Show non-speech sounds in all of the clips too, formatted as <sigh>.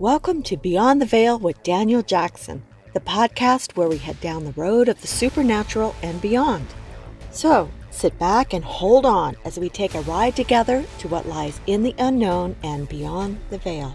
Welcome to Beyond the Veil with Daniel Jackson, the podcast where we head down the road of the supernatural and beyond. So, sit back and hold on as we take a ride together to what lies in the unknown and beyond the veil.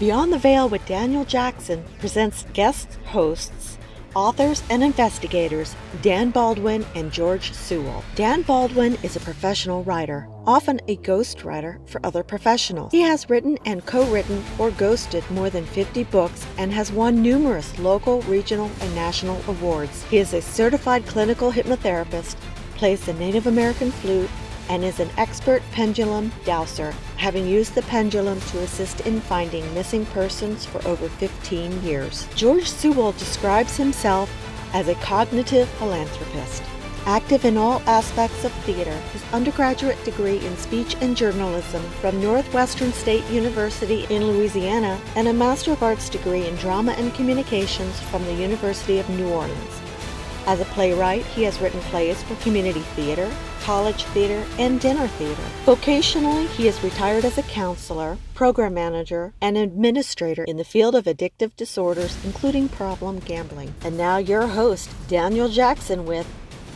Beyond the Veil with Daniel Jackson presents guest hosts authors and investigators Dan Baldwin and George Sewell. Dan Baldwin is a professional writer, often a ghostwriter for other professionals. He has written and co written or ghosted more than 50 books and has won numerous local, regional, and national awards. He is a certified clinical hypnotherapist, plays the Native American flute, and is an expert pendulum dowser, having used the pendulum to assist in finding missing persons for over 15 years. George Sewell describes himself as a cognitive philanthropist. Active in all aspects of theater, his undergraduate degree in speech and journalism from Northwestern State University in Louisiana, and a Master of Arts degree in drama and communications from the University of New Orleans. As a playwright, he has written plays for community theater, college theater, and dinner theater. Vocationally, he is retired as a counselor, program manager, and administrator in the field of addictive disorders, including problem gambling. And now, your host, Daniel Jackson, with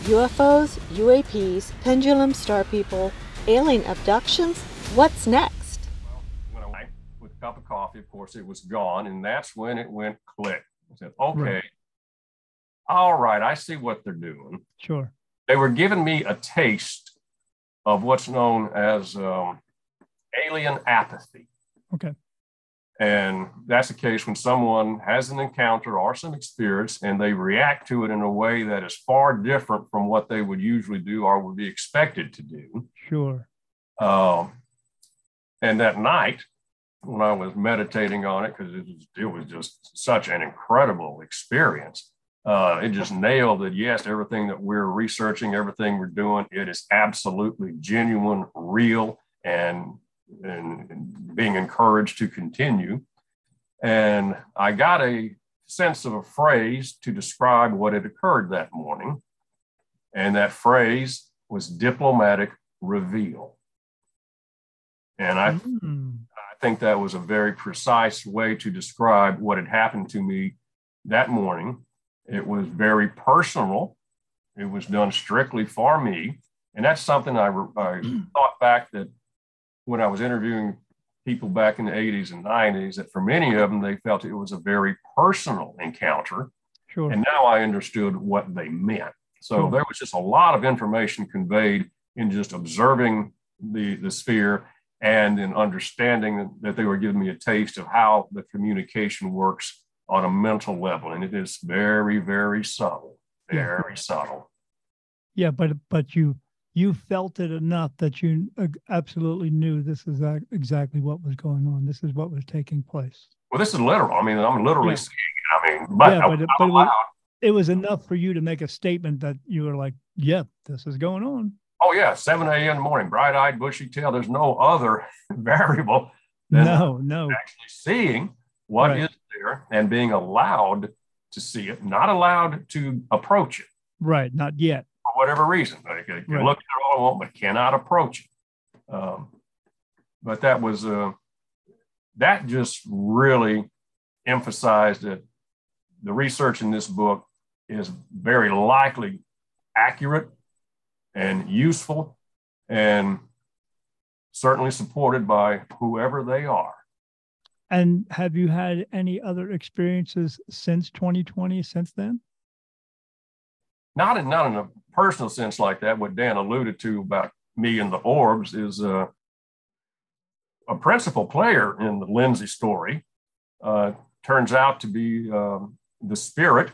UFOs, UAPs, pendulum star people, alien abductions. What's next? Well, when I with a cup of coffee, of course, it was gone, and that's when it went click. I said, okay. Right all right, I see what they're doing. Sure. They were giving me a taste of what's known as um, alien apathy. Okay. And that's the case when someone has an encounter or some experience and they react to it in a way that is far different from what they would usually do or would be expected to do. Sure. Um, and that night, when I was meditating on it, because it was, it was just such an incredible experience, uh, it just nailed that yes everything that we're researching everything we're doing it is absolutely genuine real and and, and being encouraged to continue and i got a sense of a phrase to describe what had occurred that morning and that phrase was diplomatic reveal and i mm. i think that was a very precise way to describe what had happened to me that morning it was very personal. It was done strictly for me. And that's something I, I <clears throat> thought back that when I was interviewing people back in the 80s and 90s, that for many of them, they felt it was a very personal encounter. Sure. And now I understood what they meant. So sure. there was just a lot of information conveyed in just observing the, the sphere and in understanding that they were giving me a taste of how the communication works on a mental level, and it is very, very subtle, very yeah. subtle. Yeah, but but you you felt it enough that you uh, absolutely knew this is exactly what was going on. This is what was taking place. Well, this is literal. I mean, I'm literally yeah. seeing it. I mean, but, yeah, but, but it, was, it was enough for you to make a statement that you were like, "Yep, yeah, this is going on." Oh yeah, 7 a.m. in the morning, bright-eyed, bushy tail. There's no other <laughs> variable than no, no. actually seeing what right. is there and being allowed to see it, not allowed to approach it. Right, not yet. Whatever reason. They can right. look at it all I want, but cannot approach it. Um, but that was, uh, that just really emphasized that the research in this book is very likely accurate and useful and certainly supported by whoever they are. And have you had any other experiences since 2020, since then? Not in, not in a personal sense like that. What Dan alluded to about me and the orbs is uh, a principal player in the Lindsay story. Uh, turns out to be um, the spirit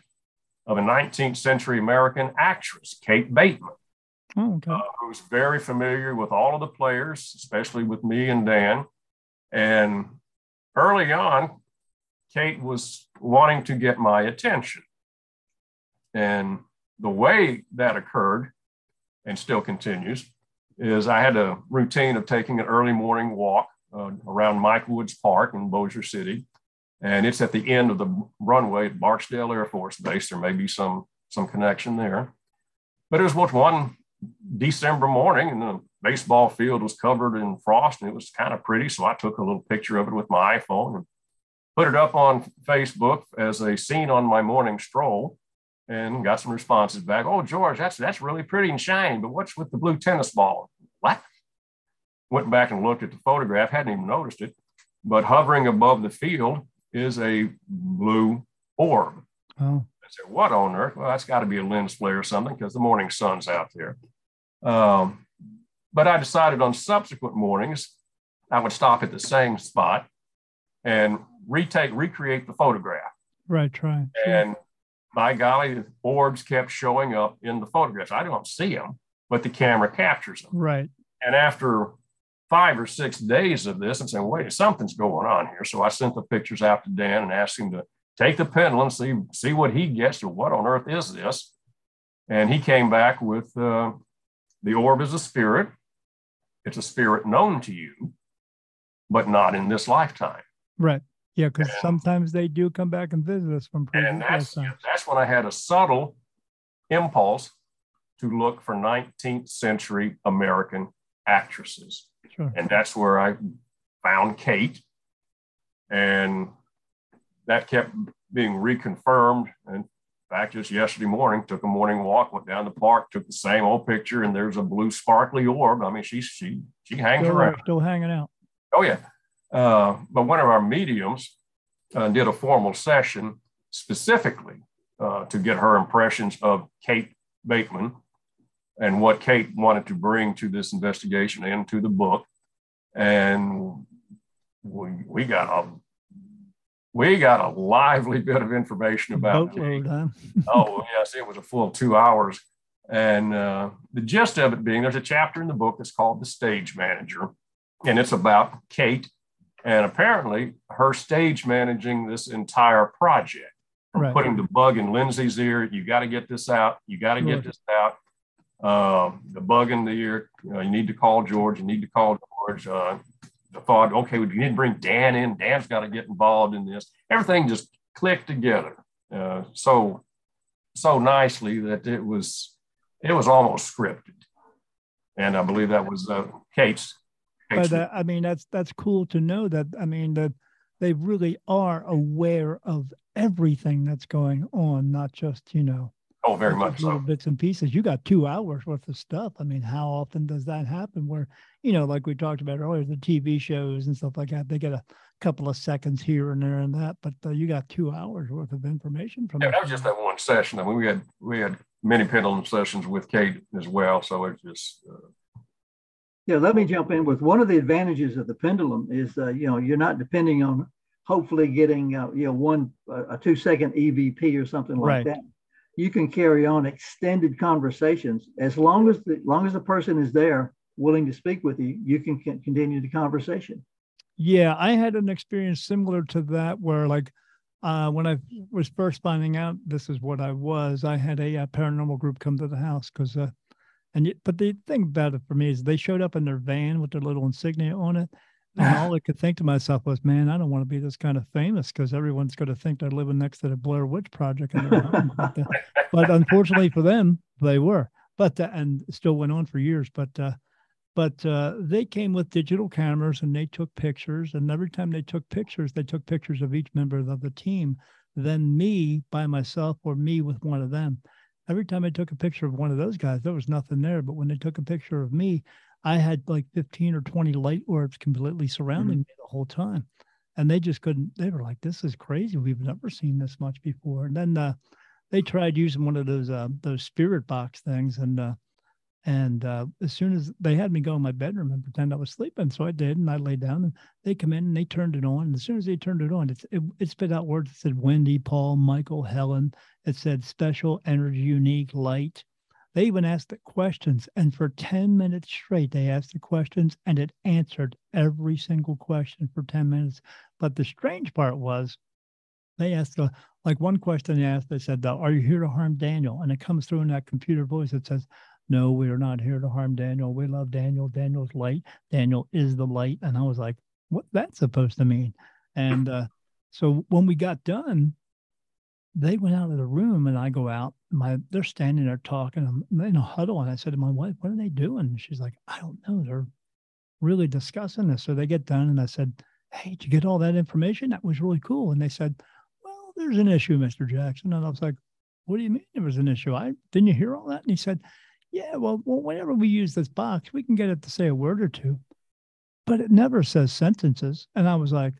of a 19th century American actress, Kate Bateman, oh, okay. uh, who's very familiar with all of the players, especially with me and Dan. And early on, Kate was wanting to get my attention. And the way that occurred, and still continues, is I had a routine of taking an early morning walk uh, around Mike Woods Park in Bossier City. And it's at the end of the runway at Barksdale Air Force Base. There may be some, some connection there. But it was what one December morning, and the baseball field was covered in frost and it was kind of pretty. So I took a little picture of it with my iPhone and put it up on Facebook as a scene on my morning stroll and got some responses back. Oh, George, that's that's really pretty and shiny, but what's with the blue tennis ball? What? Went back and looked at the photograph, hadn't even noticed it, but hovering above the field is a blue orb. Oh. I said, what on earth? Well, that's got to be a lens flare or something because the morning sun's out there. Um, but I decided on subsequent mornings, I would stop at the same spot and retake, recreate the photograph. Right, try. And by golly, the orbs kept showing up in the photographs. I don't see them, but the camera captures them. Right. And after five or six days of this, I'm saying, wait, something's going on here. So I sent the pictures out to Dan and asked him to take the pendulum, see, see what he gets or what on earth is this. And he came back with uh, the orb is a spirit. It's a spirit known to you, but not in this lifetime. Right. Yeah, because sometimes they do come back and visit us from previous And that's, lifetimes. that's when I had a subtle impulse to look for 19th century American actresses. Sure. And that's where I found Kate. And that kept being reconfirmed. And in fact, just yesterday morning, took a morning walk, went down the park, took the same old picture, and there's a blue sparkly orb. I mean, she she she hangs Still, around. still hanging out. Oh yeah. Uh, but one of our mediums uh, did a formal session specifically uh, to get her impressions of Kate Bateman and what Kate wanted to bring to this investigation and to the book. And we, we got a we got a lively bit of information about Kate <laughs> oh yes, it was a full two hours. And uh, the gist of it being, there's a chapter in the book that's called "The Stage Manager," and it's about Kate, and apparently her stage managing this entire project, from Right. putting the bug in Lindsay's ear. You got to get this out. You got to get this out. Um, the bug in the ear. You, know, you need to call George. You need to call George. Uh, the thought, okay, we need to bring Dan in. Dan's got to get involved in this. Everything just clicked together uh, so so nicely that it was it was almost scripted, and I believe that was uh, Kate's. But uh, I mean, that's that's cool to know that. I mean, that they really are aware of everything that's going on, not just you know oh, very much little so. bits and pieces. You got two hours worth of stuff. I mean, how often does that happen? Where you know, like we talked about earlier, the TV shows and stuff like that, they get a couple of seconds here and there and that, but uh, you got two hours worth of information from Yeah, that was just that one session. I mean, we had we had many pendulum sessions with Kate as well, so it's just uh, Yeah, let me jump in with one of the advantages of the pendulum is, uh, you know, you're not depending on hopefully getting, uh, you know, one, uh, a two second EVP or something Right. like that. You can carry on extended conversations as long as the, long as the person is there willing to speak with you, you can con- continue the conversation. Yeah, I had an experience similar to that where, like, uh, when I was first finding out this is what I was, I had a, uh paranormal group come to the house because, uh, and y- but the thing about it for me is they showed up in their van with their little insignia on it, and all I could think to myself was, man, I don't want to be this kind of famous because everyone's going to think they're living next to the Blair Witch Project in their home. But, uh, but unfortunately for them, they were. But uh, and still went on for years. But uh, but uh, they came with digital cameras and they took pictures. And every time they took pictures, they took pictures of each member of the team. Then me by myself or me with one of them. Every time I took a picture of one of those guys, there was nothing there. But when they took a picture of me, I had like 15 or 20 light orbs completely surrounding me the whole time. And they just couldn't, they were like, this is crazy. We've never seen this much before. And then uh, they tried using one of those uh, those spirit box things and uh, and uh, as soon as they had me go in my bedroom and pretend I was sleeping, so I did, and I lay down, and they come in and they turned it on. And as soon as they turned it on, it, it, it spit out words that said Wendy, Paul, Michael, Helen. It said special, energy, unique, light. They even asked the questions, and for 10 minutes straight, they asked the questions, and it answered every single question for 10 minutes. But the strange part was, they asked the like one question they asked, they said, uh, "Are you here to harm Daniel?" And it comes through in that computer voice. It says, "No, we are not here to harm Daniel. We love Daniel. Daniel's light. Daniel is the light." And I was like, "What that's supposed to mean?" And uh, so when we got done, they went out of the room, and I go out. My they're standing there talking. I'm in a huddle, and I said to my wife, "What are they doing?" And she's like, "I don't know. They're really discussing this." So they get done, and I said, Hey, did you get all that information? That was really cool. And they said, Well, there's an issue, Mr. Jackson. And I was like, What do you mean there was an issue? I didn't you hear all that? And he said, Yeah, well, well, whenever we use this box, we can get it to say a word or two, but it never says sentences. And I was like,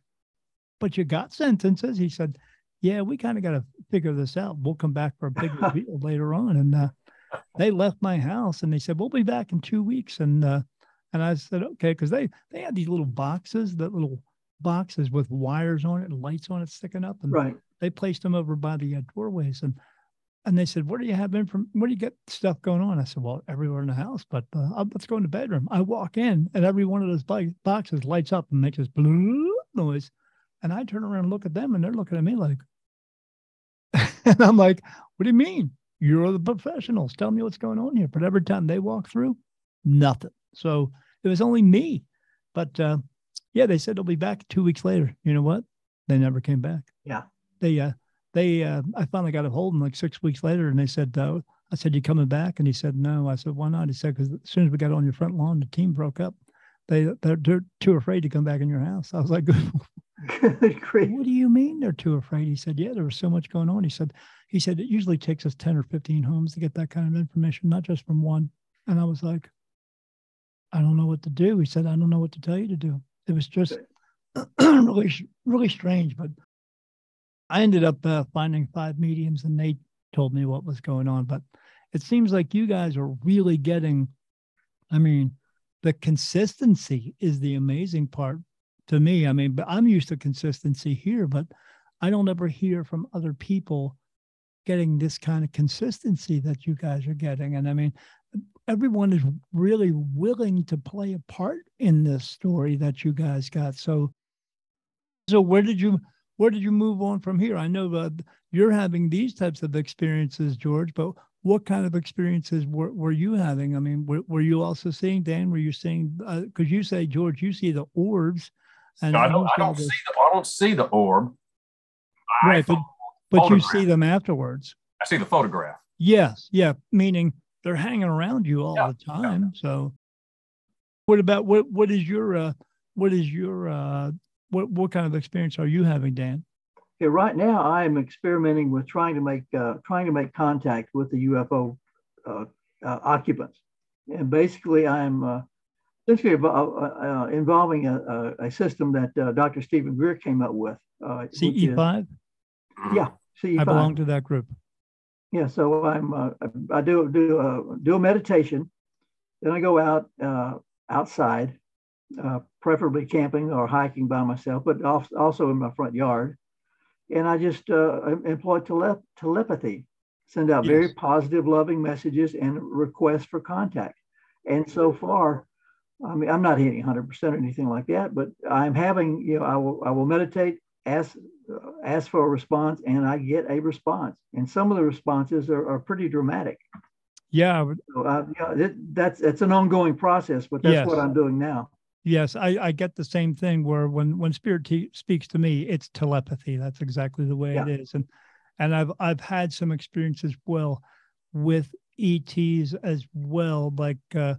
But you got sentences. He said, Yeah, we kind of got to figure this out. We'll come back for a big reveal <laughs> later on. And uh, they left my house and they said, We'll be back in two weeks. And uh, and I said, okay, because they they had these little boxes, that little boxes with wires on it and lights on it sticking up, and Right. they placed them over by the uh, doorways. And and they said, "Where do you have from? Where do you get stuff going on?" I said, "Well, everywhere in the house, but uh, let's go in the bedroom." I walk in, and every one of those bo- boxes lights up and makes this blue noise. And I turn around and look at them, and they're looking at me like, <laughs> and I'm like, "What do you mean? You're the professionals. Tell me what's going on here." But every time they walk through, nothing. So it was only me. But uh, yeah, they said they'll be back two weeks later. You know what? They never came back. Yeah. They uh they uh I finally got a hold of them like six weeks later and they said, uh, I said, You coming back? And he said, No. I said, Why not? He said, Because as soon as we got on your front lawn, the team broke up. They they're, they're too afraid to come back in your house. I was like, <laughs> Good <laughs> grief. What do you mean they're too afraid? He said, Yeah, there was so much going on. He said, he said it usually takes us 10 or 15 homes to get that kind of information, not just from one. And I was like, I don't know what to do. He said, I don't know what to tell you to do. It was just <clears throat> really, really strange. But I ended up uh, finding five mediums and they told me what was going on. But it seems like you guys are really getting, I mean, the consistency is the amazing part to me. I mean, but I'm used to consistency here, but I don't ever hear from other people getting this kind of consistency that you guys are getting. And I mean, everyone is really willing to play a part in this story that you guys got. So, so where did you where did you move on from here? I know uh, you're having these types of experiences, George, but what kind of experiences were, were you having? I mean, were, were you also seeing Dan? Were you seeing because uh, you say George, you see the orbs, and I don't, I don't see the I don't see the orb. Right, but but you see them afterwards. I see the photograph. Yes, yeah, meaning they're hanging around you all yeah, the time. Yeah. So, what about what? What is your uh, what is your uh, what? What kind of experience are you having, Dan? Yeah, right now I am experimenting with trying to make uh, trying to make contact with the UFO uh, uh, occupants, and basically I'm uh, essentially uh, involving a, a, system that Dr. Stephen Greer came up with. CE five. Yeah, CE5. I belong to that group. Yeah, so I'm uh, I do do a do a meditation, then I go out uh, outside, uh, preferably camping or hiking by myself, but also in my front yard, and I just uh, employ tele- telepathy, send out yes. very positive, loving messages and requests for contact. And so far, I mean, I'm not hitting 100% or anything like that, but I'm having you know I will I will meditate, ask ask for a response and I get a response. And some of the responses are, are pretty dramatic. Yeah. So, uh, yeah it, that's it's an ongoing process, but that's yes. what I'm doing now. Yes, I, I get the same thing where when when spirit t- speaks to me, it's telepathy. That's exactly the way yeah. it is, and and I've I've had some experience as well with ETs as well, like uh,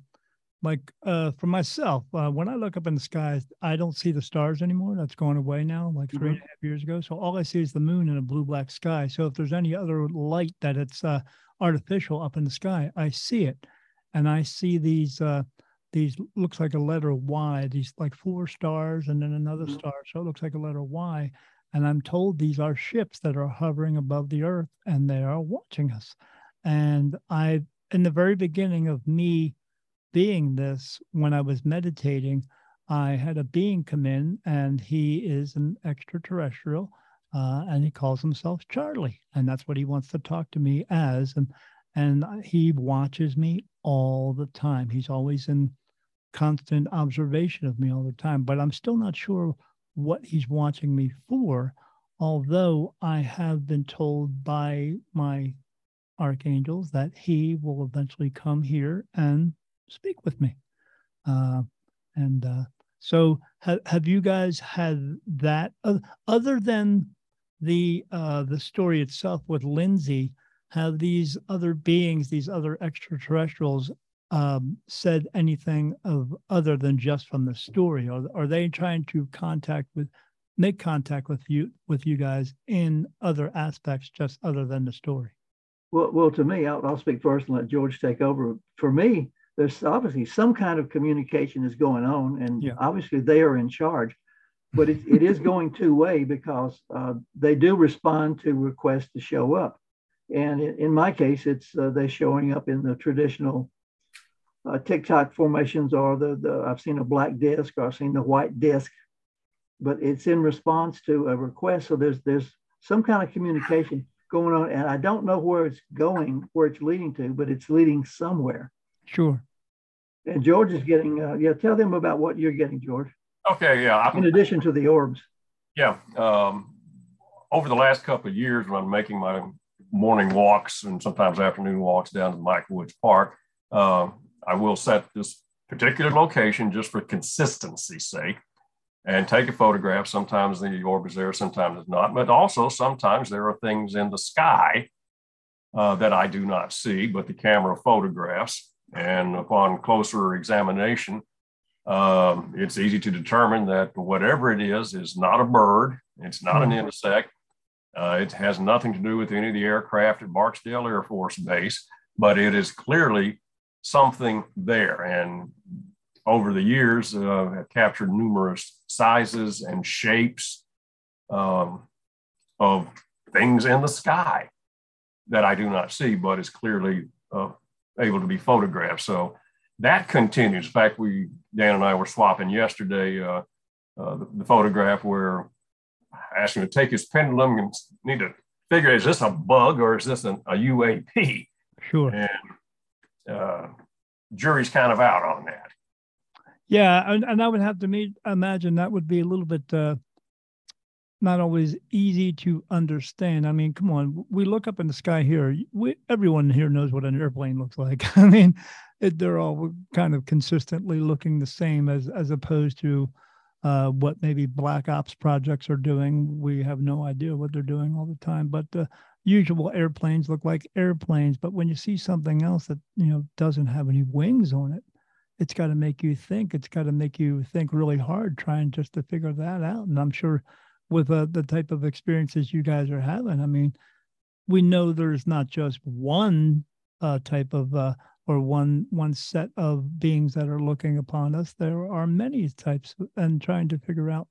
like uh, for myself, uh, when I look up in the skies, I don't see the stars anymore. That's going away now, like 3 mm-hmm. and a half years ago. So all I see is the moon and a blue black sky. So if there's any other light that it's uh, artificial up in the sky, I see it, and I see these uh, these looks like a letter Y. These like four stars and then another mm-hmm. star. So it looks like a letter Y. And I'm told these are ships that are hovering above the earth and they are watching us. And I, in the very beginning of me being this, when I was meditating, I had a being come in, and he is an extraterrestrial, uh, and he calls himself Charlie, and that's what he wants to talk to me as, and and he watches me all the time. He's always in constant observation of me all the time, but I'm still not sure what he's watching me for. Although I have been told by my archangels that he will eventually come here and speak with me. Uh, and uh, so, ha- have you guys had that uh, other than the uh, the story itself with Lindsay? Have these other beings, these other extraterrestrials, um, said anything of other than just from the story? Or are they trying to contact with make contact with you with you guys in other aspects just other than the story? Well, well, to me, I'll, I'll speak first and let George take over. For me, there's obviously some kind of communication is going on, and yeah. obviously they are in charge. But it, it is going two way because uh, they do respond to requests to show up, and in, in my case, it's uh, they showing up in the traditional uh, Tic Tac formations, or the, the I've seen a black disc, or I've seen the white disc, but it's in response to a request. So there's there's some kind of communication going on, and I don't know where it's going, where it's leading to, but it's leading somewhere. Sure. And George is getting, uh, yeah, tell them about what you're getting, George. Okay, yeah. I'm, In addition to the orbs. Yeah. Um, over the last couple of years, when I'm making my morning walks and sometimes afternoon walks down to Michael Woods Park, uh, I will set this particular location just for consistency's sake and take a photograph. Sometimes the orb is there, sometimes it's not. But also, sometimes there are things in the sky uh, that I do not see, but the camera photographs. And upon closer examination, um, it's easy to determine that whatever it is is not a bird, it's not an mm-hmm. insect. Uh, it has nothing to do with any of the aircraft at Barksdale Air Force Base, but it is clearly something there. And over the years, uh, have captured numerous sizes and shapes um, of things in the sky that I do not see, but is clearly uh, able to be photographed. So that continues. In fact, we Dan and I were swapping yesterday uh, uh, the, the, photograph where asked him to take his pendulum and need to figure is this a bug or is this an, a UAP? Sure. And uh, jury's kind of out on that. Yeah, and, and I would have to meet, imagine that would be a little bit uh, not always easy to understand. I mean, come on, we look up in the sky here. We, everyone here knows what an airplane looks like. <laughs> I mean, it, they're all kind of consistently looking the same as as opposed to uh, what maybe black ops projects are doing. We have no idea what they're doing all the time, but the usual airplanes look like airplanes. But when you see something else that you know doesn't have any wings on it, it's got to make you think. It's got to make you think really hard trying just to figure that out. And I'm sure with uh, the type of experiences you guys are having, I mean, we know there's not just one uh, type of uh, or one one set of beings that are looking upon us. There are many types, and trying to figure out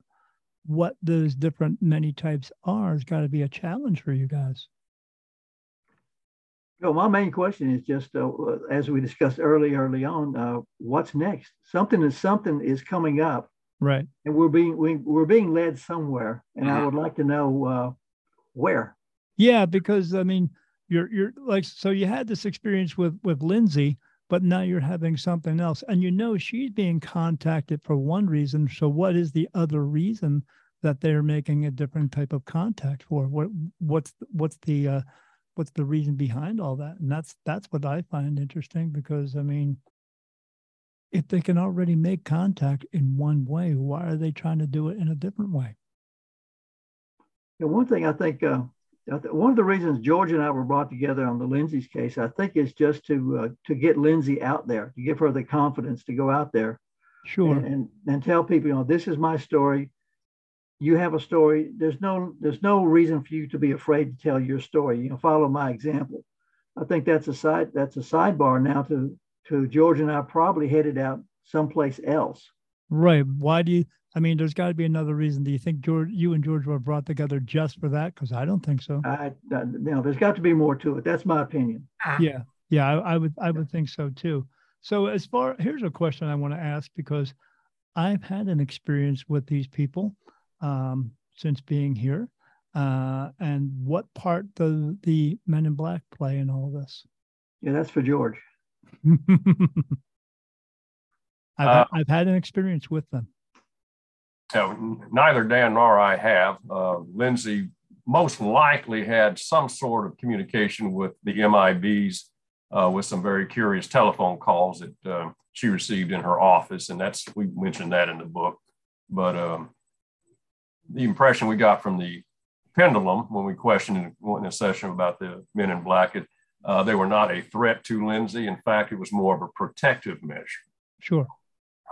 what those different many types are has got to be a challenge for you guys. No, my main question is just uh, as we discussed early, early on, uh, what's next? Something is something is coming up, right? And we're being we, we're being led somewhere, and I would like to know uh, where. Yeah, because I mean, you're you're like so you had this experience with with Lindsay, but now you're having something else, and you know she's being contacted for one reason. So what is the other reason that they're making a different type of contact for? What what's what's the uh, what's the reason behind all that and that's that's what i find interesting because i mean if they can already make contact in one way why are they trying to do it in a different way yeah, one thing i think uh, one of the reasons george and i were brought together on the lindsay's case i think is just to uh, to get lindsay out there to give her the confidence to go out there sure. and, and, and tell people you know this is my story. You have a story. There's no there's no reason for you to be afraid to tell your story. You know follow my example. I think that's a side that's a sidebar now to to george and i probably headed out someplace else. Right. Why do you i mean there's got to be another reason. Do you think george you and george were brought together just for that? Because i don't think so. I you know there's got to be more to it. That's my opinion. Yeah. Yeah I, I would i would think so too. So as far here's a question i want to ask because i've had an experience with these people um, since being here, uh, and what part does the Men in Black play in all of this? Yeah, that's for George. <laughs> I've, uh, I've had an experience with them. Neither Dan nor I have. Uh, Lindsay most likely had some sort of communication with the MIBs uh, with some very curious telephone calls that uh, she received in her office, and that's we mentioned that in the book. But um, the impression we got from the pendulum when we questioned in a session about the men in black, it, Uh, they were not a threat to Lindsay. In fact, it was more of a protective measure. Sure.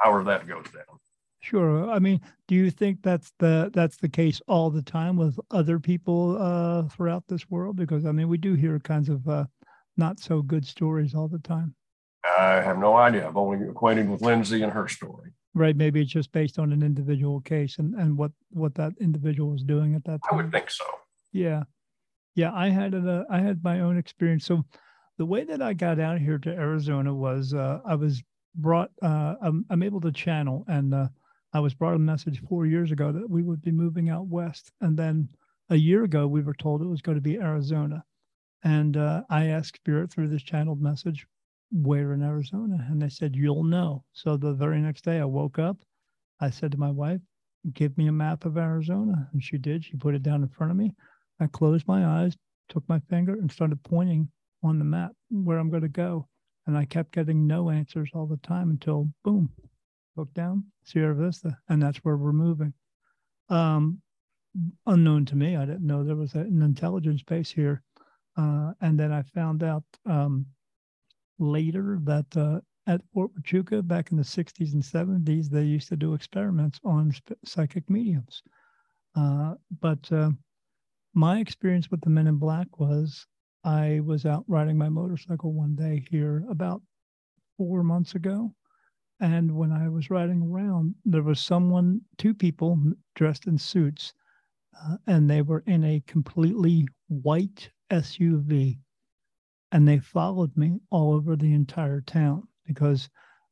However, that goes down. Sure. I mean, do you think that's the that's the case all the time with other people uh, throughout this world? Because I mean, we do hear kinds of uh, not so good stories all the time. I have no idea. I'm only acquainted with Lindsay and her story. Right. Maybe it's just based on an individual case and, and what what that individual was doing at that time. I would think so. Yeah. Yeah. I had a I had my own experience. So the way that I got out here to Arizona was uh, I was brought uh, I'm, I'm able to channel and uh, I was brought a message four years ago that we would be moving out west. And then a year ago, we were told it was going to be Arizona. And uh, I asked Spirit through this channeled message, where in Arizona? And they said, you'll know. So the very next day, I woke up. I said to my wife, give me a map of Arizona. And she did. She put it down in front of me. I closed my eyes, took my finger, and started pointing on the map where I'm going to go. And I kept getting no answers all the time until boom, look down, Sierra Vista, and that's where we're moving. Um, unknown to me, I didn't know there was an intelligence base here. Uh, and then I found out um, later that uh, at Fort Huachuca back in the 60s and 70s, they used to do experiments on psychic mediums. Uh, but uh, my experience with the men in black was I was out riding my motorcycle one day here about four months ago and when I was riding around, there was someone, two people dressed in suits, uh, and they were in a completely white SUV. And they followed me all over the entire town because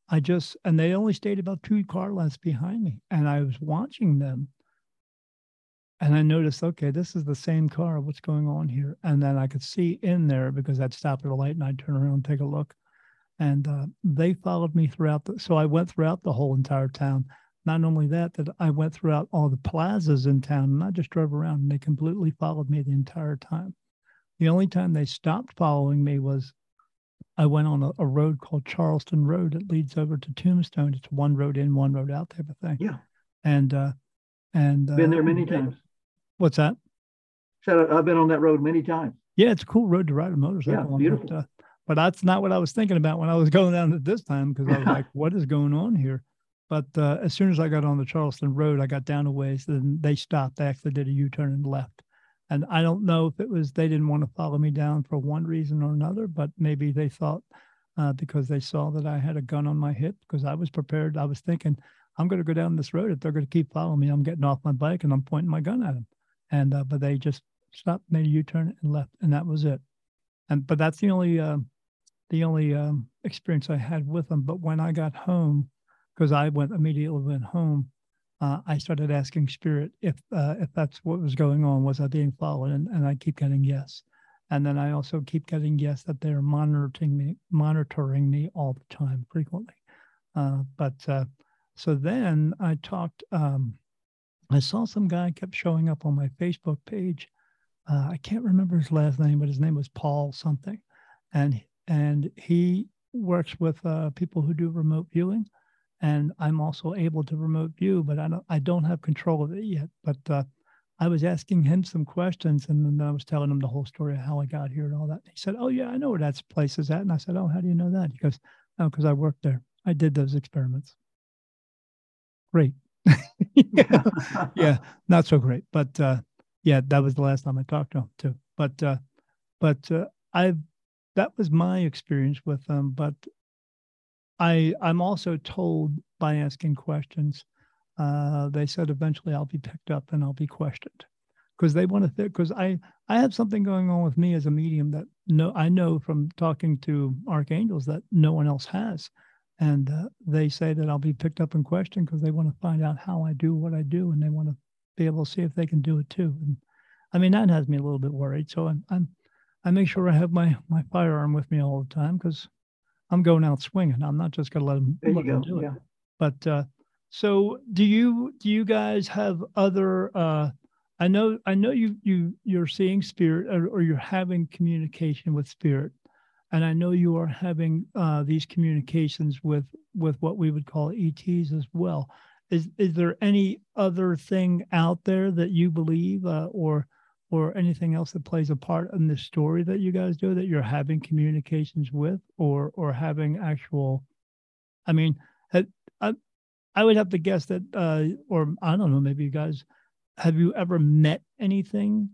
I just, and they only stayed about two car lengths behind me. And I was watching them. And I noticed, okay, this is the same car. What's going on here? And then I could see in there because I'd stop at a light and I'd turn around and take a look and uh, they followed me throughout the so i went throughout the whole entire town. Not only that that i went throughout all the plazas in town and i just drove around and they completely followed me the entire time. The only time they stopped following me was i went on a, a road called charleston road that leads over to tombstone. It's one road in one road out type of thing. Yeah. And uh and been there many times. What's that? Said i've been on that road many times. Yeah it's a cool road to ride a motorcycle yeah, beautiful. But, uh, but that's not what I was thinking about when I was <laughs> going down at this time because I was like, <laughs> what is going on here? But uh, as soon as I got on the Charleston Road, I got down a ways, then they stopped. They actually did a U turn and left. And I don't know if it was they didn't want to follow me down for one reason or another, but maybe they thought uh, because they saw that I had a gun on my hip because I was prepared. I was thinking, I'm going to go down this road. If they're going to keep following me, I'm getting off my bike and I'm pointing my gun at them. And uh, but they just stopped, made a U turn and left, and that was it. And but that's the only uh, the only um, experience I had with them. But when I got home, because I went immediately went home, uh, I started asking Spirit if uh, if that's what was going on. Was I being followed? And, and I keep getting yes. And then I also keep getting yes that they're monitoring me, monitoring me all the time, frequently. Uh, but uh, so then I talked. Um, I saw some guy kept showing up on my Facebook page. Uh, I can't remember his last name, but his name was Paul something, and and he works with uh, people who do remote viewing and i'm also able to remote view but i don't i don't have control of it yet. But uh, i was asking him some questions and then i was telling him the whole story of how i got here and all that. He said oh yeah i know where that place is at. And i said oh how do you know that? He goes oh because i worked there. I did those experiments. Great. Yeah, <laughs> yeah not so great but uh, yeah that was the last time i talked to him too. But uh, but uh, i've that was my experience with them. But I I'm also told by asking questions, uh, they said eventually I'll be picked up and I'll be questioned because they want to because I I have something going on with me as a medium that no I know from talking to archangels that no one else has, and uh, they say that I'll be picked up and questioned because they want to find out how I do what I do and they want to be able to see if they can do it too. And I mean that has me a little bit worried. So I'm I'm I make sure I have my my firearm with me all the time because I'm going out swinging. I'm not just going to let them, let them go. do it. But uh, so do you do you guys have other? Uh, I know I know you you you're seeing spirit or, or you're having communication with spirit, and I know you are having uh, these communications with with what we would call ETs as well. Is is there any other thing out there that you believe uh, or or anything else that plays a part in the story that you guys do that you're having communications with or or having actual i mean I, I would have to guess that uh or i don't know maybe you guys have you ever met anything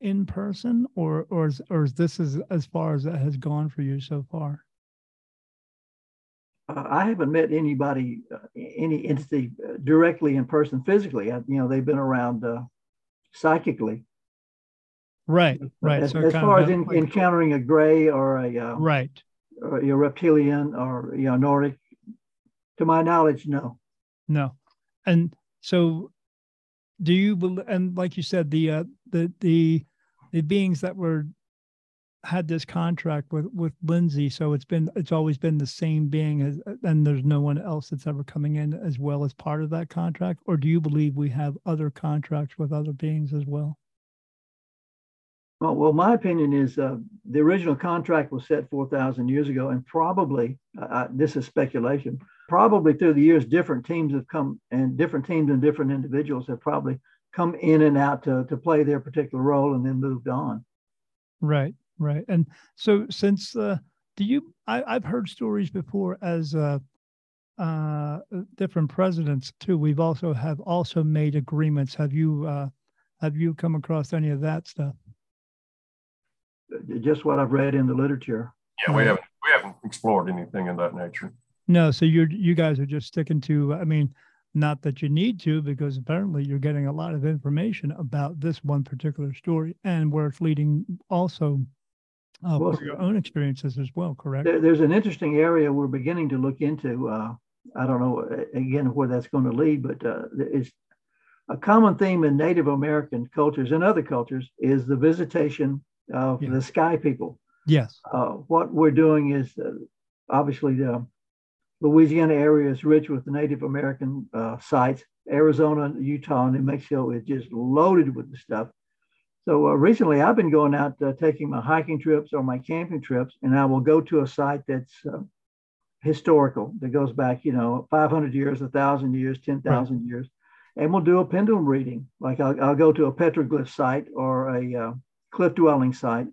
in person or or is, or is this as as far as it has gone for you so far uh, I haven't met anybody, uh, any entity uh, directly in person physically. I, you know, they've been around uh, psychically. Right, right. As, so as far as in, like, encountering a gray or a uh, right, or a reptilian or you know Nordic, to my knowledge, no. No, and so do you? And like you said, the uh, the the the beings that were had this contract with with Lindsay, so it's been it's always been the same being as, and there's no one else that's ever coming in as well as part of that contract. Or do you believe we have other contracts with other beings as well? Well, well, my opinion is uh, the original contract was set 4,000 years ago, and probably, uh, this is speculation, probably through the years, different teams have come and different teams and different individuals have probably come in and out to, to play their particular role and then moved on. Right, right. And so, since, uh, do you, I, I've heard stories before as uh, uh, different presidents too. We've also have also made agreements. Have you, uh, have you come across any of that stuff? Just what I've read in the literature. Yeah, we haven't we haven't explored anything in that nature. No, so you're you guys are just sticking to. I mean, not that you need to, because apparently you're getting a lot of information about this one particular story and where it's leading also uh, well, for your own experiences as well. Correct. There, there's an interesting area we're beginning to look into. Uh, I don't know again where that's going to lead, but uh, it's a common theme in Native American cultures and other cultures is the visitation of yeah. the sky people. Yes. Uh, what we're doing is uh, obviously the Louisiana area is rich with Native American uh, sites. Arizona, Utah, and New Mexico is just loaded with the stuff. So uh, recently, I've been going out uh, taking my hiking trips or my camping trips, and I will go to a site that's uh, historical that goes back, you know, 500 years, 1,000 years, 10,000 right. years, and we'll do a pendulum reading. Like I'll, I'll go to a petroglyph site or a cliff dwelling site,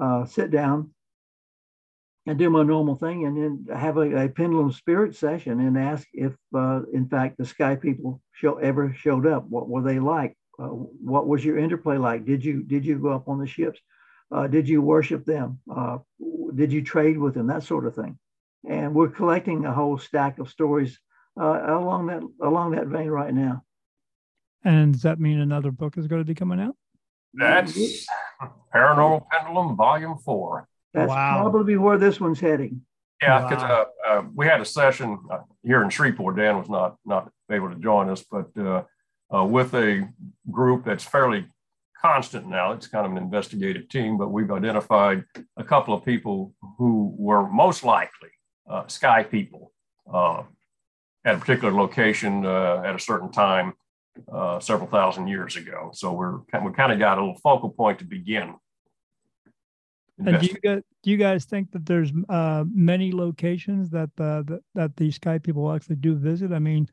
uh, sit down and do my normal thing, and then have a, a pendulum spirit session and ask if, uh, in fact, the sky people show, ever showed up. What were they like? Uh, what was your interplay like? Did you did you go up on the ships? Uh, did you worship them? Uh, did you trade with them? That sort of thing. And we're collecting a whole stack of stories uh, along that along that vein right now. And does that mean another book is going to be coming out? That's Paranormal. Pendulum Volume Four. That's wow. probably where this one's heading. Yeah, because wow. uh, uh, we had a session uh, here in Shreveport. Dan was not not able to join us, but uh, uh, with a group that's fairly constant now. It's kind of an investigative team, but we've identified a couple of people who were most likely uh, sky people at a particular location at a certain time uh, several thousand years ago. So we're we kind of got a little focal point to begin. And do you guys, do you guys think that there's uh, many locations that, uh, that that these sky people actually do visit? I mean,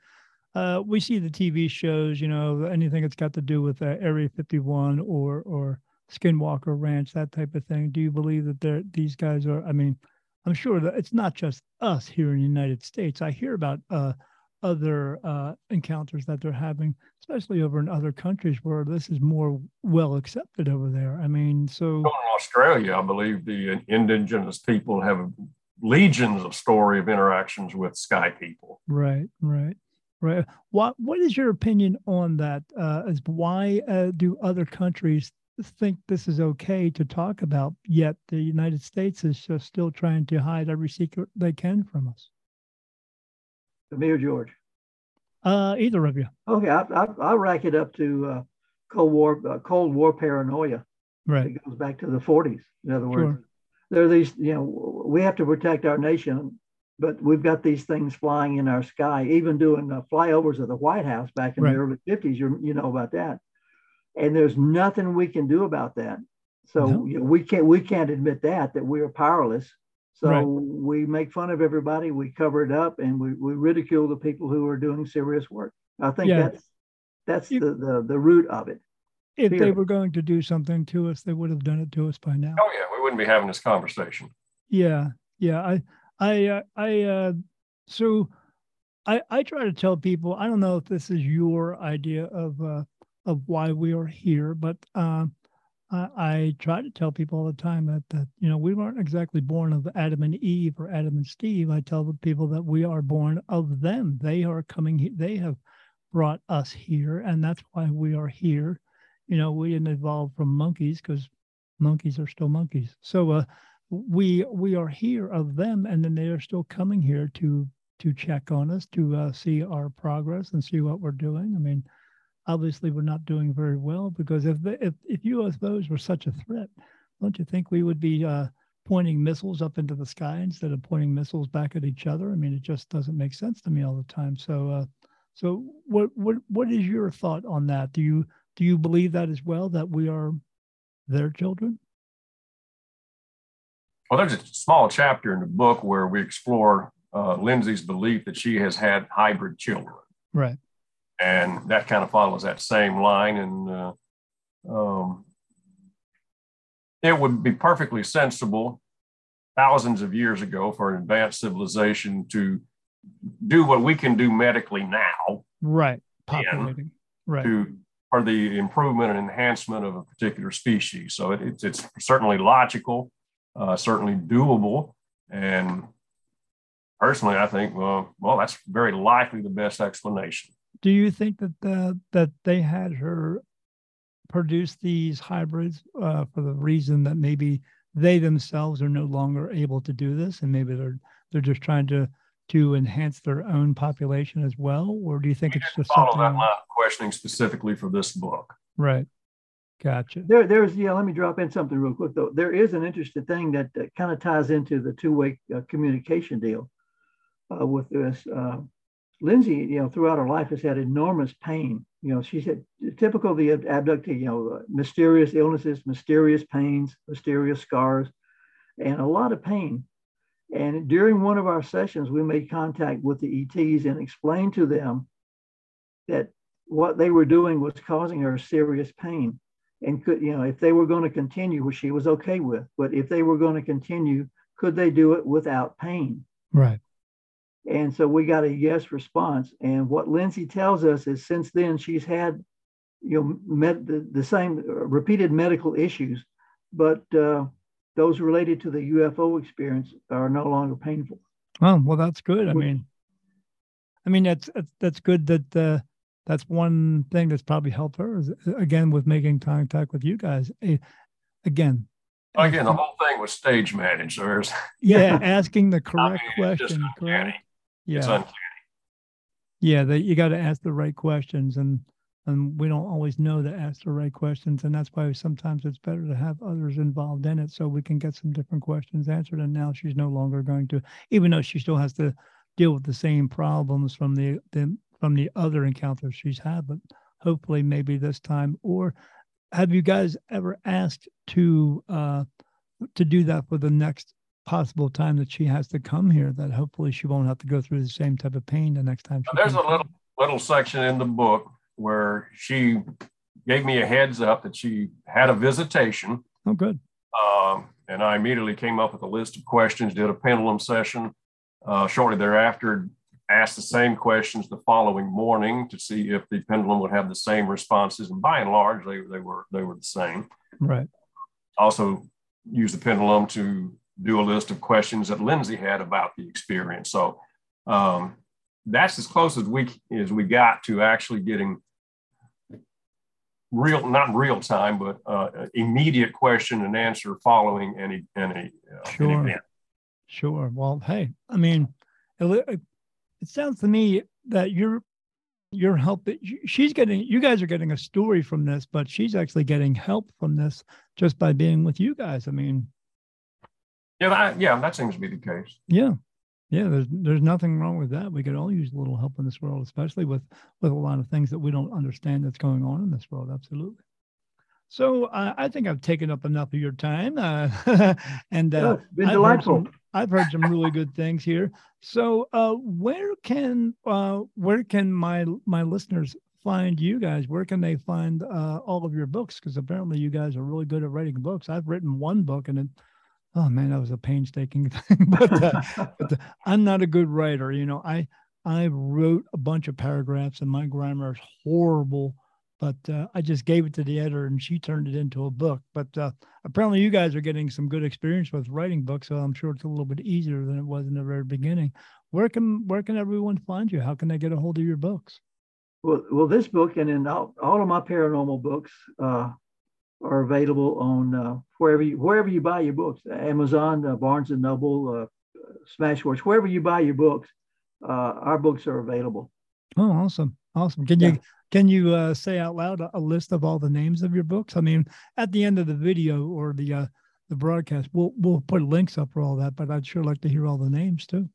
uh, we see the TV shows, you know, anything that's got to do with uh, Area 51 or or Skinwalker Ranch, that type of thing. Do you believe that they're these guys are? I mean, I'm sure that it's not just us here in the United States. I hear about uh, other uh, encounters that they're having, especially over in other countries where this is more well accepted over there. I mean, so in Australia, I believe the indigenous people have legions of story of interactions with sky people. Right, right, right. What What is your opinion on that? Uh, as why uh, do other countries think this is okay to talk about, yet the United States is just still trying to hide every secret they can from us? Me or George? Uh, either of you. Okay, I, I, I'll rack it up to uh, Cold War, uh, Cold War paranoia. Right. It goes back to the 40s. In other words, sure. there are these. You know, we have to protect our nation, but we've got these things flying in our sky. Even doing uh, flyovers of the White House back in right. the early 50s. You you know about that, and there's nothing we can do about that. So no. you know, we can't we can't admit that that we are powerless so right. we make fun of everybody, we cover it up, and we, we ridicule the people who are doing serious work. I think yeah. that's that's you, the, the the root of it. if they were going to do something to us, they would have done it to us by now. Oh yeah, we wouldn't be having this conversation. Yeah, yeah. I, I, uh, I. Uh, so, I, I try to tell people. I don't know if this is your idea of uh, of why we are here, but uh, I, I try to tell people all the time that that you know we weren't exactly born of Adam and Eve or Adam and Steve. I tell the people that we are born of them. They are coming. They have brought us here, and that's why we are here you know, we didn't evolve from monkeys because monkeys are still monkeys. So uh, we we are here of them, and then they are still coming here to to check on us, to uh, see our progress and see what we're doing. I mean, obviously we're not doing very well because if the, if if UFOs were such a threat, don't you think we would be uh, pointing missiles up into the sky instead of pointing missiles back at each other? I mean, it just doesn't make sense to me all the time. So, uh, so what what what is your thought on that? Do you do you believe that as well, that we are their children? Well, there's a small chapter in the book where we explore uh, Lindsay's belief that she has had hybrid children. Right. And that kind of follows that same line. And uh, um, it would be perfectly sensible thousands of years ago for an advanced civilization to do what we can do medically now. Right. Populating. Right. To or the improvement and enhancement of a particular species. So it, it's, it's certainly logical, uh, certainly doable. And personally, I think, well, well, that's very likely the best explanation. Do you think that the, that they had her produce these hybrids uh, for the reason that maybe they themselves are no longer able to do this, and maybe they're they're just trying to to enhance their own population as well, or do you think we it's just follow that line of questioning specifically for this book? Right. Gotcha. There, there's yeah. Let me drop in something real quick though. There is an interesting thing that, that kind of ties into the two-way uh, communication deal uh, with this. Uh, Lindsay, you know, throughout her life has had enormous pain. You know, she's had typical of the abductee, you know, uh, mysterious illnesses, mysterious pains, mysterious scars, and a lot of pain. And during one of our sessions, we made contact with the ETs and explained to them that what they were doing was causing her serious pain. And could, you know, if they were going to continue, which she was okay with, but if they were going to continue, could they do it without pain? Right. And so we got a yes response. And what Lindsay tells us is since then she's had, you know, med- the, the same uh, repeated medical issues, but uh, those related to the UFO experience are no longer painful. Oh, well, that's good. I mean, I mean that's that's good that uh, that's one thing that's probably helped her is, again with making contact with you guys. Again, again, the whole thing was stage managed. So there's yeah, asking the <laughs> correct I mean, question. Correct? Yeah, yeah, that you got to ask the right questions and and we don't always know to ask the right questions and that's why sometimes it's better to have others involved in it so we can get some different questions answered and now she's no longer going to even though she still has to deal with the same problems from the, the from the other encounters she's had but hopefully maybe this time or have you guys ever asked to uh to do that for the next possible time that she has to come here that hopefully she won't have to go through the same type of pain the next time there's a little little section in the book where she gave me a heads up that she had a visitation. Oh, good. Um, and I immediately came up with a list of questions, did a pendulum session. Uh, shortly thereafter, asked the same questions the following morning to see if the pendulum would have the same responses. And by and large, they, they were they were the same. Right. Also used the pendulum to do a list of questions that Lindsay had about the experience. So um, that's as close as we as we got to actually getting real, not real time, but uh, immediate question and answer following any any, uh, sure. Any event. Sure. Well, hey, I mean, it, it sounds to me that you're you're helping. She's getting. You guys are getting a story from this, but she's actually getting help from this just by being with you guys. I mean, yeah, that, yeah, that seems to be the case. Yeah, yeah, there's there's nothing wrong with that. We could all use a little help in this world, especially with with a lot of things that we don't understand that's going on in this world. Absolutely. So uh, I think I've taken up enough of your time, uh, <laughs> and uh, been I've delightful. Heard some, I've heard some really good things here. So uh, where can uh, where can my my listeners find you guys? Where can they find uh, all of your books? Because apparently you guys are really good at writing books. I've written one book and it, oh man, that was a painstaking <laughs> thing. but, uh, but <laughs> I'm not a good writer. You know, I I wrote a bunch of paragraphs and my grammar is horrible. But uh, I just gave it to the editor and she turned it into a book. But uh, apparently you guys are getting some good experience with writing books, so I'm sure it's a little bit easier than it was in the very beginning. Where can where can everyone find you? How can they get a hold of your books? Well, well, this book and in all, all of my paranormal books uh, are available on uh, wherever you wherever you buy your books, Amazon, uh, Barnes and Noble, uh, Smashwords, wherever you buy your books, uh, our books are available. Oh, awesome, awesome! Can yeah. you can you uh, say out loud a, a, list of all the names of your books? I mean, at the end of the video or the the broadcast, we'll we'll put links up for all that, but I'd sure like to hear all the names too.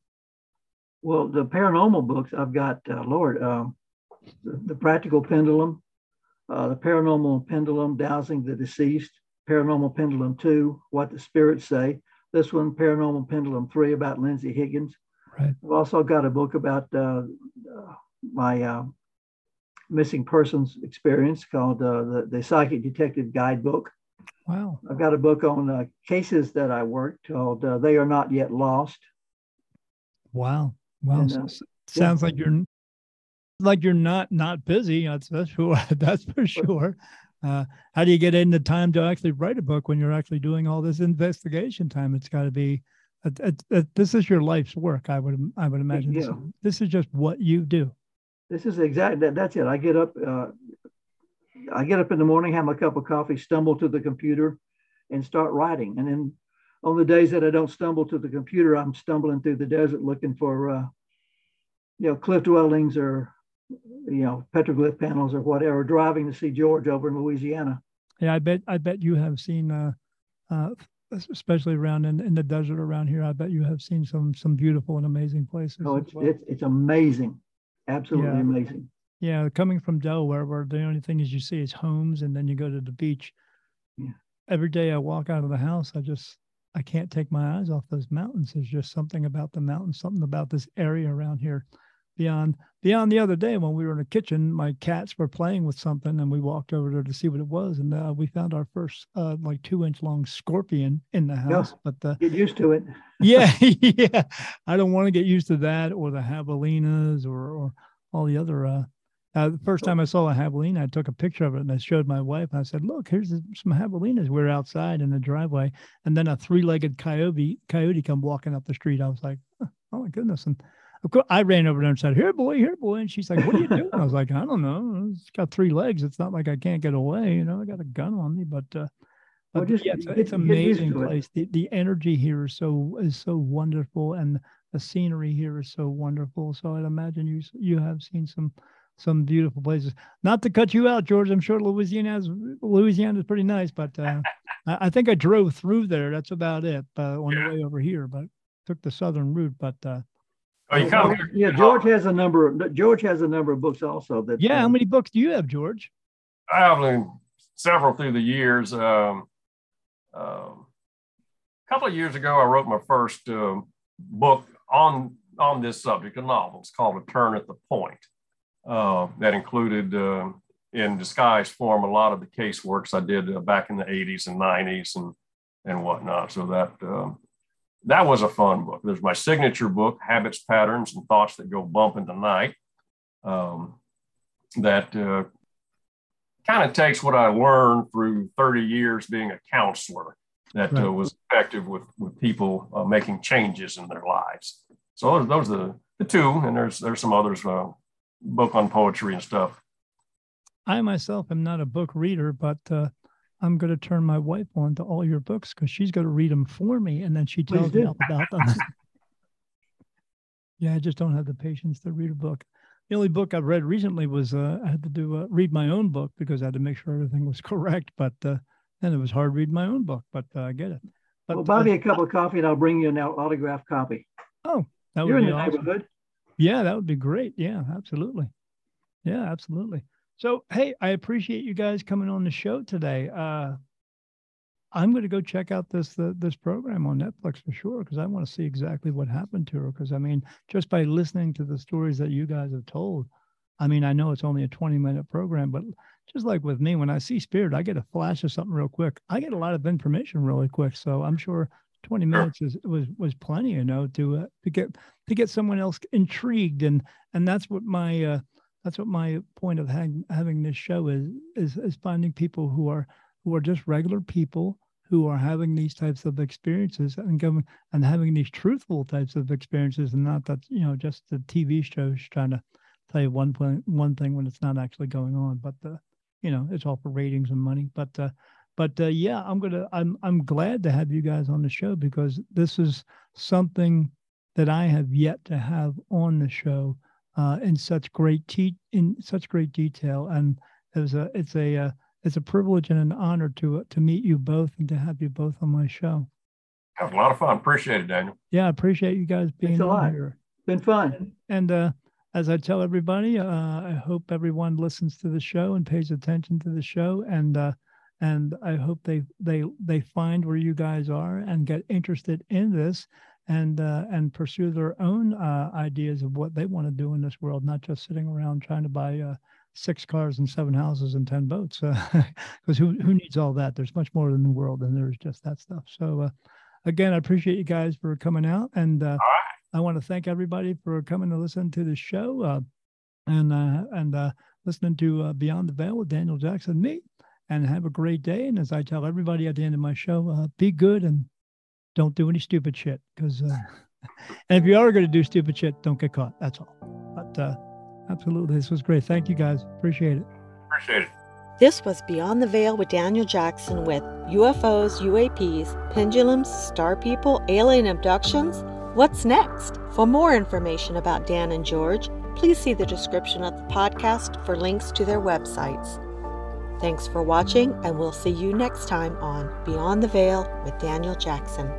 Well, the paranormal books I've got, Lord. Um, the, the practical pendulum, uh, the paranormal pendulum, dowsing the deceased, paranormal pendulum two, what the spirits say. This one, paranormal pendulum three, about Lindsay Higgins. Right. I've also got a book about uh, uh, my uh, missing persons experience called uh, the, the Psychic Detective Guidebook. Wow. I've got a book on uh, cases that I worked called They Are Not Yet Lost. Wow. Wow. And, Sounds yeah. like you're like you're not not busy. That's that's for <laughs> that's for sure. Uh, how do you get in the time to actually write a book when you're actually doing all this investigation time? It's got to be. this is your life's work. I would I would imagine. Yeah. This, this is just what you do. This is exactly that, that's it. I get up. Uh, I get up in the morning, have my cup of coffee, stumble to the computer, and start writing. And then on the days that I don't stumble to the computer, I'm stumbling through the desert looking for, uh, you know, cliff dwellings or you know, petroglyph panels or whatever, driving to see George over in Louisiana. Yeah, I bet I bet you have seen, uh, uh, especially around in, in the desert around here. I bet you have seen some some beautiful and amazing places. Oh, it's well. it's, it's amazing, absolutely yeah. amazing. Yeah, coming from Delaware, where the only thing is you see is homes, and then you go to the beach. Yeah. Every day I walk out of the house, I just I can't take my eyes off those mountains. There's just something about the mountains, something about this area around here beyond beyond the other day when we were in the kitchen my cats were playing with something and we walked over there to see what it was and uh, we found our first uh, like two inch long scorpion in the house but uh, get used to it <laughs> yeah yeah i don't want to get used to that or the javelinas or or all the other uh, uh, the first time I saw a javelina, I took a picture of it and I showed my wife. I said, "Look, here's some javelinas. We we're outside in the driveway, and then a three-legged coyote coyote come walking up the street. I was like, oh my goodness!" And of course, I ran over there and said, "Here, boy, here, boy," and she's like, "What are you doing?" I was like, "I don't know. It's got three legs. It's not like I can't get away. You know, I got a gun on me." But, uh, but just, yeah, it's, it's amazing place. It. The the energy here is so is so wonderful, and the scenery here is so wonderful. So I'd imagine you you have seen some some beautiful places. Not to cut you out, George. I'm sure Louisiana is Louisiana is pretty nice, but uh, <laughs> I, I, think I drove through there. That's about it uh, on yeah. the way over here. But took the southern route. But uh, Oh, you come here. Yeah, George has a number. Of, George has a number of books also. That yeah, how many books do you have, George? I have several through the years. Um, um, a couple of years ago, I wrote my first uh, book on on this subject, a novel. It's called A Turn at the Point. Uh, that included, uh, in disguised form, a lot of the case works I did uh, back in the 80s and 90s and and whatnot. So that um, that was a fun book. There's my signature book, Habits, Patterns, and Thoughts That Go Bump in the Night. Um, that uh, kind of takes what I learned through 30 years being a counselor that uh, right. uh, was effective with, with people uh, making changes in their lives. So those, those are the, the two, and there's there's some others, uh, book on poetry and stuff. I myself am not a book reader, but uh, I'm going to turn my wife on to all your books because she's going to read them for me, and then she tells me about them. <laughs> yeah, I just don't have the patience to read a book. The only book I've read recently was uh, I had to do uh, read my own book because I had to make sure everything was <laughs> correct. But uh, then it was hard reading my own book. But uh, I get it. But, well, buy me a cup of coffee and I'll bring you an autographed copy. Oh, that You're would be in the awesome. neighborhood. Yeah, that would be great. Yeah, absolutely. Yeah, absolutely. So, hey, I appreciate you guys coming on the show today. Uh, I'm going to go check out this the, this program on Netflix for sure because I want to see exactly what happened to her. Because I mean, just by listening to the stories that you guys have told, I mean, I know it's only a 20 minute program, but just like with me, when I see spirit, I get a flash of something real quick. I get a lot of information really quick. So I'm sure 20 minutes is, was was plenty, you know, to uh, to get to get someone else intrigued, and and that's what my uh, that's what my point of having having this show is is is finding people who are who are just regular people who are having these types of experiences and going and having these truthful types of experiences, and not that you know just the TV shows trying to tell you one point one thing when it's not actually going on, but the you know it's all for ratings and money, but. Uh, but uh, yeah, I'm gonna. I'm I'm glad to have you guys on the show because this is something that I have yet to have on the show uh, in such great te- in such great detail, and it's a it's a uh, it's a privilege and an honor to uh, to meet you both and to have you both on my show. That was a lot of fun. Appreciate it, Daniel. Yeah, I appreciate you guys being on here. Been fun. And uh, as I tell everybody, uh, I hope everyone listens to the show and pays attention to the show and uh, and I hope they they they find where you guys are and get interested in this and uh, and pursue their own uh, ideas of what they want to do in this world, not just sitting around trying to buy uh, six cars and seven houses and ten boats. <laughs> Because who who needs all that? There's much more in the world than there's just that stuff. So uh, again, I appreciate you guys for coming out, and uh, I want to thank everybody for coming to listen to the show uh, and and listening to Beyond the Veil with Daniel Jackson. Me and have a great day. And as I tell everybody at the end of my show, uh, be good and don't do any stupid shit. Because, uh, <laughs> and if you are going to do stupid shit, don't get caught. That's all. But uh, absolutely, this was great. Thank you guys. Appreciate it. Appreciate it. This was Beyond the Veil with Daniel Jackson with UFOs, UAPs, pendulums, star people, alien abductions. What's next? For more information about Dan and George, please see the description of the podcast for links to their websites. Thanks for watching, and we'll see you next time on Beyond the Veil with Daniel Jackson.